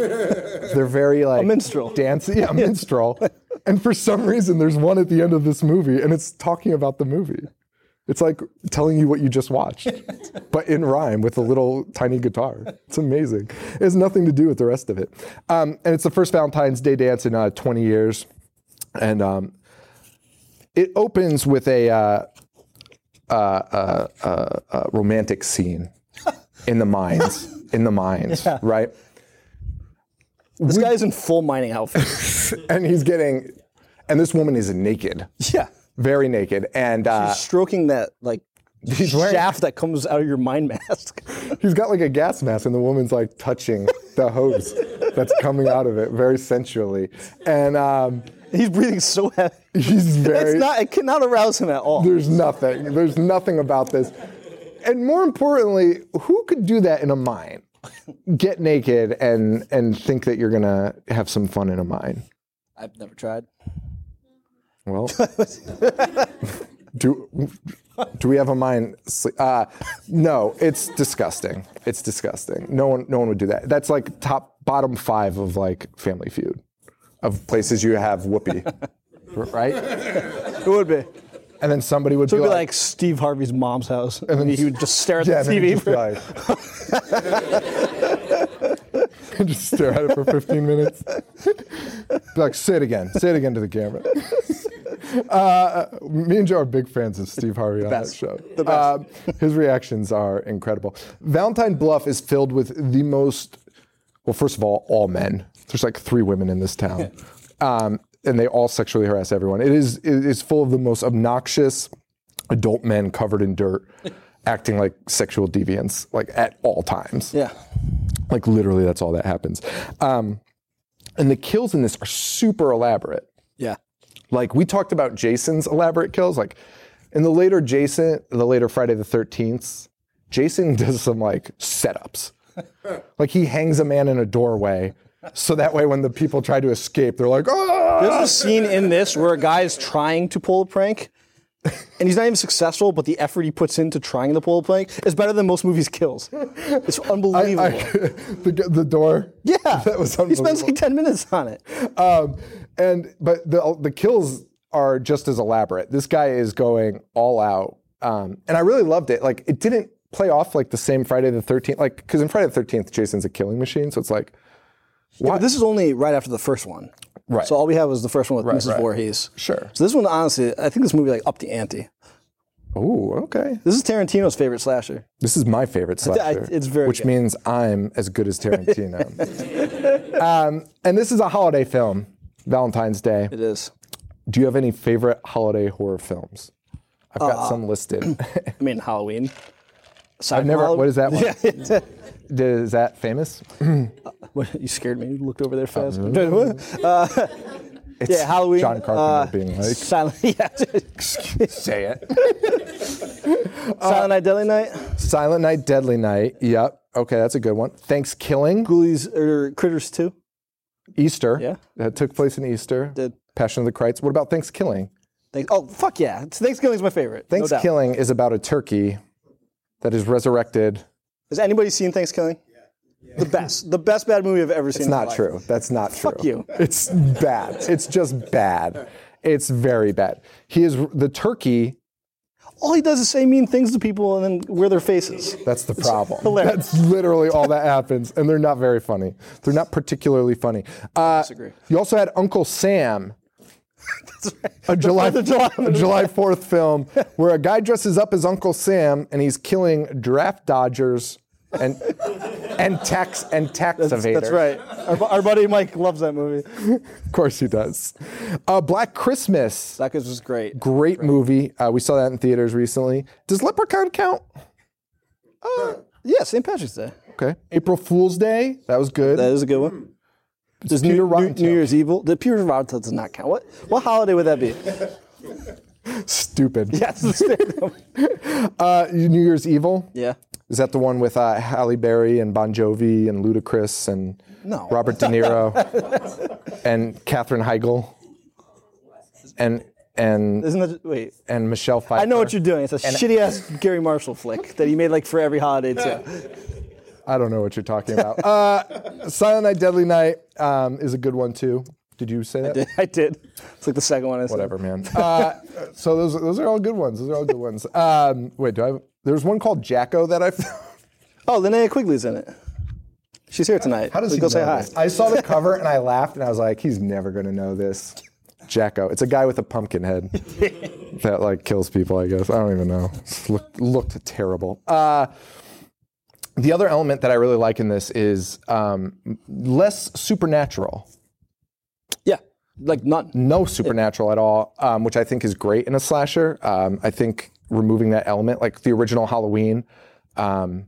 they're very like a minstrel. dancey, yeah, minstrel. and for some reason, there's one at the end of this movie, and it's talking about the movie. It's like telling you what you just watched, but in rhyme with a little tiny guitar. It's amazing. It has nothing to do with the rest of it. Um, and it's the first Valentine's Day dance in uh, 20 years, and um, it opens with a. Uh, uh, uh, uh, romantic scene in the mines, in the mines, right? This guy's in full mining outfit. And he's getting, and this woman is naked, yeah. Very naked, and uh, Stroking that like He's wearing- shaft that comes out of your mine mask. he's got like a gas mask, and the woman's like touching the hose that's coming out of it very sensually, and um, he's breathing so heavy. he's very. It's not it cannot arouse him at all. There's nothing. There's nothing about this. And more importantly, who could do that in a mine? Get naked and and think that you're gonna have some fun in a mine. I've never tried. Well, do do we have a mind? Uh, no, it's disgusting. It's disgusting. No one no one would do that. That's like top bottom five of like Family Feud, of places you have whoopee, right? It would be. And then somebody would would be like, like Steve Harvey's mom's house. And then he would just stare at yeah, the TV. just, For, like, just stare at it for 15 minutes. Be like, say it again, say it again to the camera. Uh, me and Joe are big fans of Steve Harvey on best. that show. The best. Um, his reactions are incredible. Valentine Bluff is filled with the most, well, first of all, all men. There's like three women in this town. Um, and they all sexually harass everyone. It is, it is full of the most obnoxious adult men covered in dirt acting like sexual deviants, like at all times. yeah. Like literally, that's all that happens. Um, and the kills in this are super elaborate. Yeah. Like we talked about Jason's elaborate kills. Like in the later Jason, the later Friday the Thirteenth, Jason does some like setups. like he hangs a man in a doorway, so that way when the people try to escape, they're like, oh. There's a scene in this where a guy is trying to pull a prank, and he's not even successful, but the effort he puts into trying to pull a prank is better than most movies' kills. It's unbelievable. the, the door. yeah. that was He spends like 10 minutes on it. Um, and but the the kills are just as elaborate. This guy is going all out, um, and I really loved it. Like it didn't play off like the same Friday the Thirteenth, like because in Friday the Thirteenth, Jason's a killing machine, so it's like But this is only right after the first one. Right. So all we have was the first one with Mrs. right. Voorhees. Sure. So this one, honestly, I think this movie like up the ante. oh okay. This is Tarantino's favorite slasher. This is my favorite slasher. it's very which good. means I'm as good as Tarantino. um, and this is a holiday film, Valentine's Day. It is. Do you have any favorite holiday horror films? I've got Uh, some listed. I mean, Halloween. I've never. What is that one? Is that famous? What, you scared me. You looked over there fast. Uh, yeah, Halloween. John Carpenter uh, being like, Silent, yeah. say it. Silent Night, Deadly Night. Silent Night, Deadly Night. Yep. Okay, that's a good one. Thanksgiving, Ghoulies or Critters 2. Easter. Yeah. That took place in Easter. Did. Passion of the Christ. What about Thanksgiving? Thank- oh, fuck yeah. ThanksKilling is my favorite. no doubt. ThanksKilling is about a turkey that is resurrected. Has anybody seen ThanksKilling? The best. The best bad movie I've ever seen. It's in my not life. true. That's not true. Fuck you. It's bad. It's just bad. It's very bad. He is the turkey. All he does is say mean things to people and then wear their faces. That's the problem. hilarious. That's literally all that happens, and they're not very funny. They're not particularly funny. Uh, disagree. You also had Uncle Sam, a July, Fourth July a July 4th film where a guy dresses up as Uncle Sam and he's killing draft dodgers and and tax and tax evaders. That's right. Our, our buddy Mike loves that movie. Of course he does. Uh, Black Christmas, Black That was great. great movie. Uh, we saw that in theaters recently. Does Leprechaun count? Uh, Yeah, St. Patrick's Day. Okay. April Fool's Day, that was good. That is a good one. Does Peter New, New, Rottentail. New Year's Evil? The Peter Rottentail does not count. What what holiday would that be? Stupid. Yes, the Uh, New Year's Evil. yeah. Is that the one with uh, Halle Berry and Bon Jovi and Ludacris and No. Robert De Niro and Katherine Heigl and and Isn't that wait? and Michelle Pfeiffer? I know what you're doing. It's a shitty ass Garry Marshall flick that he made like for every holiday too. I don't know what you're talking about. Uh, Silent Night, Deadly Night um, is a good one too. Did you say that? I did. It's like the second one I said. Whatever, man. Uh, so those those are all good ones. Those are all good ones. Um, wait, do I? Have, there's one called Jacko that I. found. Oh, Linnea Quigley's in it. She's here tonight. How does he go know say hi? this? I saw the cover and I laughed and I was like, he's never gonna know this. Jacko. It's a guy with a pumpkin head that like kills people. I guess I don't even know. Looked, looked terrible. Uh, the other element that I really like in this is um, less supernatural. Like none. no supernatural at all, um, which I think is great in a slasher. Um, I think removing that element, like the original Halloween, um,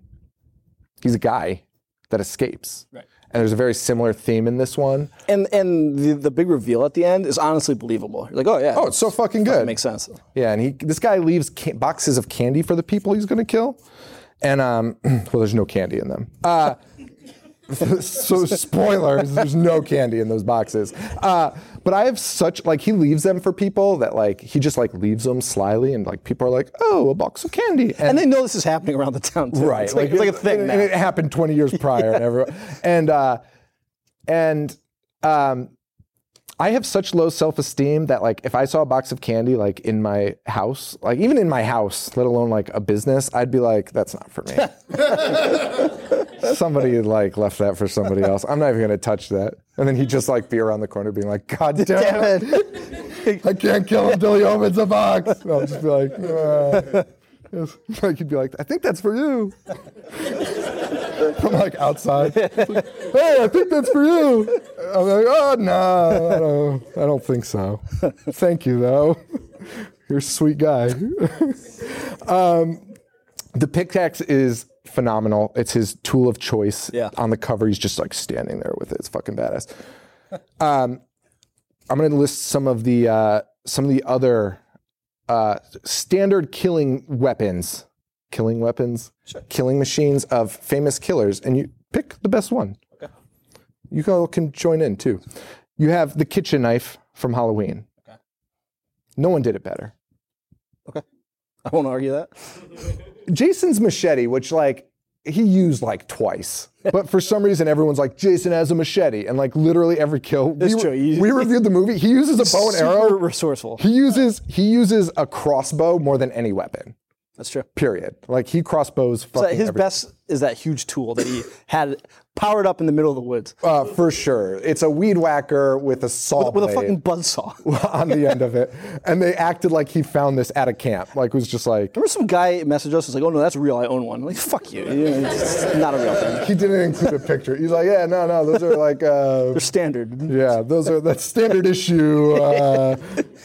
he's a guy that escapes. Right. And there's a very similar theme in this one. And and the, the big reveal at the end is honestly believable. You're like, oh yeah. Oh, it's so fucking good. It makes sense. Yeah, and he this guy leaves ca- boxes of candy for the people he's going to kill, and um, well, there's no candy in them. Uh, so spoilers, there's no candy in those boxes. Uh, but I have such like he leaves them for people that like he just like leaves them slyly, and like people are like, oh, a box of candy, And they know this is happening around the town too. Right, It's like, it's like a thing and, and it happened 20 years prior, and everyone, and uh, and um, I have such low self esteem that like if I saw a box of candy like in my house, like even in my house, let alone like a business, I'd be like, that's not for me. somebody like left that for somebody else. I'm not even gonna touch that. And then he'd just like be around the corner being like, God damn, it. I can't kill him till he opens the box. And I'll just be like, "Uh." Like he'd be like, I think that's for you. From like outside. Like, hey, I think that's for you. I'm like, oh no, I don't, I don't think so. Thank you though. You're a sweet guy. um, the pickaxe is phenomenal. It's his tool of choice. Yeah. On the cover, he's just like standing there with it. It's fucking badass. Um, I'm going to list some of the uh, some of the other uh, standard killing weapons, killing weapons, killing machines of famous killers, and you pick the best one. Okay. You all can join in too. You have the kitchen knife from Halloween. Okay. No one did it better. Okay. I won't argue that. Jason's machete, which like he used like twice, but for some reason everyone's like Jason has a machete, and like literally every kill. It's we, true. You- we reviewed the movie. He uses a bow and arrow. resourceful. He uses he uses a crossbow more than any weapon. That's true. Period. Like he crossbows. So his every- best is that huge tool that he had powered up in the middle of the woods uh, for sure. It's a weed whacker with a saw with a blade fucking buzzsaw. on the end of it, and they acted like he found this at a camp. Like it was just like Remember some guy messaged us was like, "Oh no, that's real. I own one." I'm like, fuck you. It's not a real thing. he didn't include a picture. He's like, yeah, no, no, those are like. Uh, They're standard. Yeah, those are that's standard issue. Uh,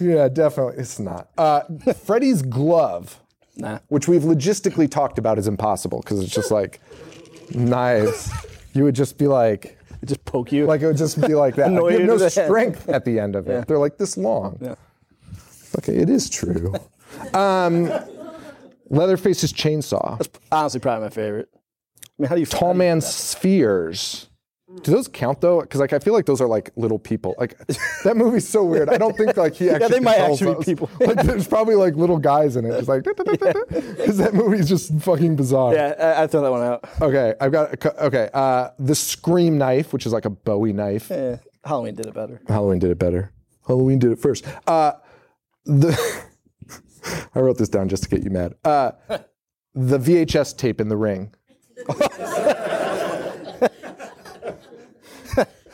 yeah, definitely. It's not. Uh, Freddy's glove, Nah. which we've logistically talked about, is impossible because it's just like knives. You would just be like, They just poke you. like it would just be like that. Like, you you have no the head. strength at the end of it. Yeah. They're like this long. Yeah. Okay, it is true. Um, Leatherface's chainsaw. honestly probably my favorite. I mean, how do you Tall man spheres. Do those count though? Because like I feel like those are like little people. Like that movie's so weird. I don't think like he actually. yeah, they might actually be people. like there's probably like little guys in it, just like because that movie's just fucking bizarre. Yeah, I, I throw that one out. Okay, I've got okay. Uh, the scream knife, which is like a Bowie knife. Eh, Halloween did it better. Halloween did it better. Halloween did it first. Uh, the I wrote this down just to get you mad. Uh, the VHS tape in the ring.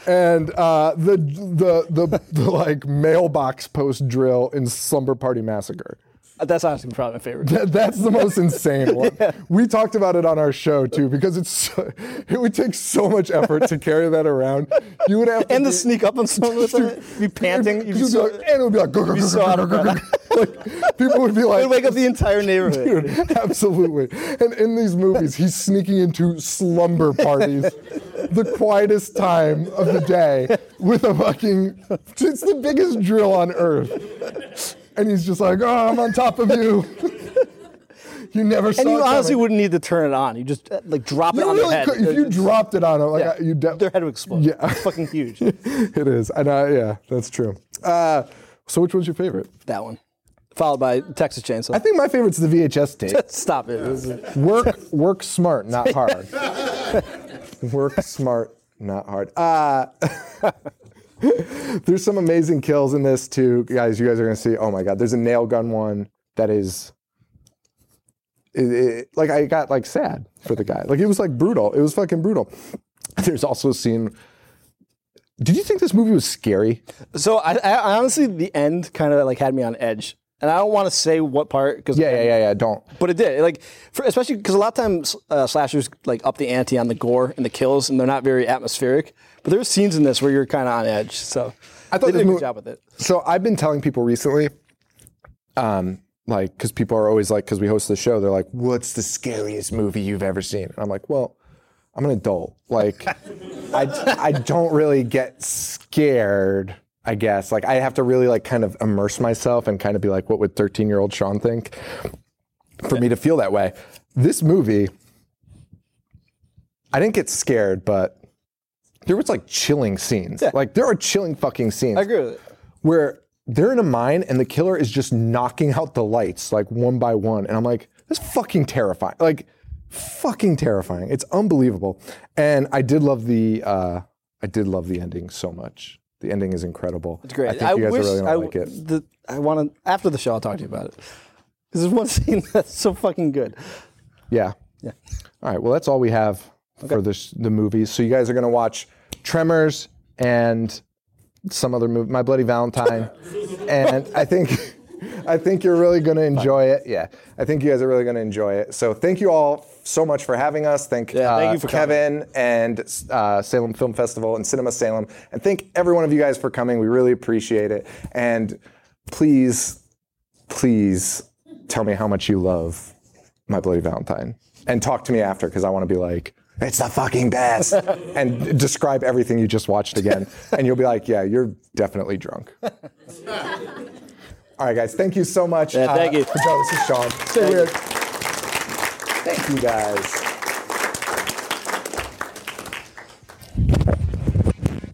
And uh, the, the the the like mailbox post drill in Slumber Party Massacre. That's honestly probably my favorite. That- That's the most insane one. We talked about it on our show too because it's so, it would take so much effort to carry that around. You would have to and to sneak up on someone with it, be panting. You'd be You'd be so, like- and it would be like, "Go, go, be go, go, go, of go, go, go." like people would be like, it'd wake up the entire neighborhood. Dude, absolutely. And in these movies, he's sneaking into slumber parties, the quietest time of the day, with a fucking. It's the biggest drill on earth, and he's just like, "Oh, I'm on top of you." You never saw And you it honestly wouldn't need to turn it on. You just uh, like drop it You on really their head. could- if you dropped it on him, like Yeah. I- you de- their head would explode. Yeah. It's fucking huge. it is. And uh, yeah, that's true. Uh, so which one's your favorite? that one, followed by Texas Chainsaw. I think my favorite's the VHS tape. Stop it. It Work, work smart, not hard. work smart, not hard. Uh, there's some amazing kills in this too, guys. You guys are gonna see. Oh my god, there's a nail gun one that is. it- it- like I got like sad for the guy. Like it was like brutal. It was fucking brutal. There's also a scene. Did you think this movie was scary? So I, I honestly, the end kind of like had me on edge, and I don't want to say what part because Yeah, yeah, yeah, yeah. Don't. But it did, like, for, especially because a lot of times uh, slashers like up the ante on the gore and the kills, and they're not very atmospheric. But there were scenes in this where you're kind of on edge. So I thought they did a mo- good job with it. So I've been telling people recently, um, like, because people are always like, because we host the show, they're like, "What's the scariest movie you've ever seen?" And I'm like, "Well, I'm an adult. Like, I I don't really get scared. I guess like I have to really like kind of immerse myself and kind of be like, what would 13 year old Sean think? For me to feel that way, this movie, I didn't get scared, but there was like chilling scenes. Like there are chilling fucking scenes I agree with it. where they're in a mine and the killer is just knocking out the lights like one by one. And I'm like, that's fucking terrifying. Like, fucking terrifying. It's unbelievable. And I did love the, uh, I did love the ending so much. The ending is incredible. It's great. I think you guys wish are really gonna like it. The, I want to after the show. I'll talk to you about it. Because there's one scene that's so fucking good. Yeah. Yeah. All right. Well, that's all we have for this the movies. So you guys are gonna watch Tremors and some other movie, My Bloody Valentine, and I think I think you're really gonna enjoy it. Yeah. I think you guys are really gonna enjoy it. So thank you all so much for having us. Thank, Yeah, thank uh, you for coming. Kevin and uh, Salem Film Festival and Cinema Salem, and thank every one of you guys for coming. We really appreciate it. And please, please tell me how much you love My Bloody Valentine, and talk to me after because I want to be like. It's the fucking best. and describe everything you just watched again. And you'll be like, yeah, you're definitely drunk. All right, guys, thank you so much. Yeah, thank you. Joe, this is Sean. Stay Thank you. Thank you, guys.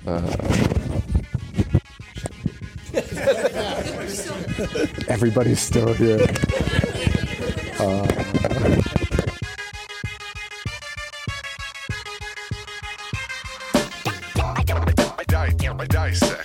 Uh, everybody's still here. Dissect. Dissect.